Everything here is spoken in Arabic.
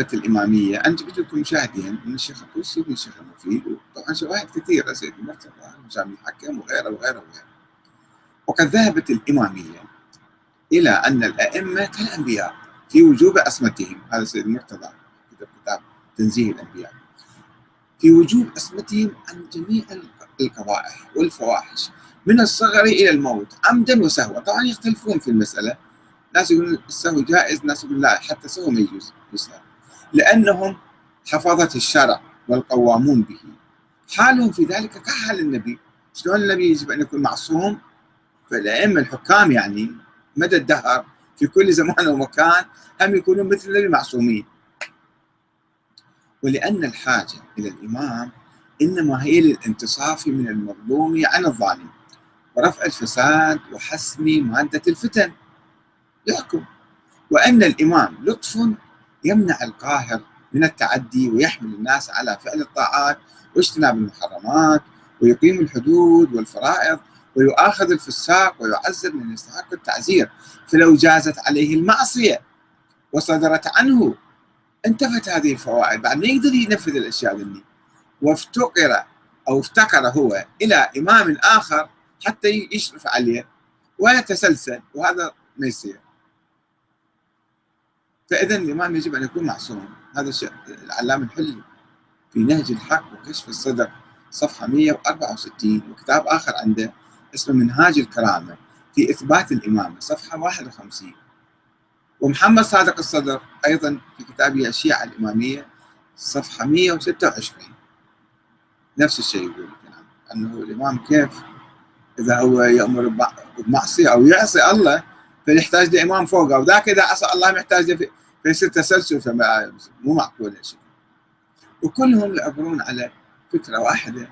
ذهبت الإمامية. أنا جبت لكم شاهدين من الشيخ الطوسي ومن الشيخ المفيد وطبعا شواهد كثيرة سيد المرتضى وسامي الحكم وغيره وغيره وغيره. وقد ذهبت الإمامية إلى أن الأئمة كالأنبياء في وجوب عصمتهم هذا سيد المرتضى كتب كتاب تنزيه الأنبياء. في وجوب عصمتهم عن جميع القبائح والفواحش من الصغر إلى الموت عمدا وسهوا. طبعا يختلفون في المسألة. ناس يقولون السهو جائز ناس يقولون لا حتى سهو ما يجوز. لأنهم حفظة الشرع والقوامون به. حالهم في ذلك كحال النبي. شلون النبي يجب أن يكون معصوم؟ فالأئمة الحكام يعني مدى الدهر في كل زمان ومكان هم يكونون مثل النبي معصومين. ولأن الحاجة إلى الإمام إنما هي للانتصاف من المظلوم عن الظالم. ورفع الفساد وحسم مادة الفتن. يحكم. وأن الإمام لطف يمنع القاهر من التعدي ويحمل الناس على فعل الطاعات واجتناب المحرمات ويقيم الحدود والفرائض ويؤاخذ الفساق ويعذب من يستحق التعزير. فلو جازت عليه المعصية وصدرت عنه انتفت هذه الفوائد. بعد ما يقدر ينفذ الأشياء ذني وافتقر أو افتقر هو إلى إمام آخر حتى يشرف عليه ويتسلسل وهذا ما يصير. فاذا الامام يجب أن يكون معصوم هذا الشيء العلامة الحلي في نهج الحق وكشف الصدر صفحة 164 وكتاب آخر عنده اسمه منهاج الكرامة في إثبات الإمامة صفحة 51 ومحمد صادق الصدر أيضا في كتابه الشيعه الإمامية صفحة 126 نفس الشيء يقول أنه الإمام كيف إذا هو يأمر بمعصية أو يعصي الله فيحتاج لإمام فوقه. وذاك إذا عصى الله محتاج فيصير تسلسل فما مو معقول هالشيء وكلهم يعبرون على فكرة واحدة.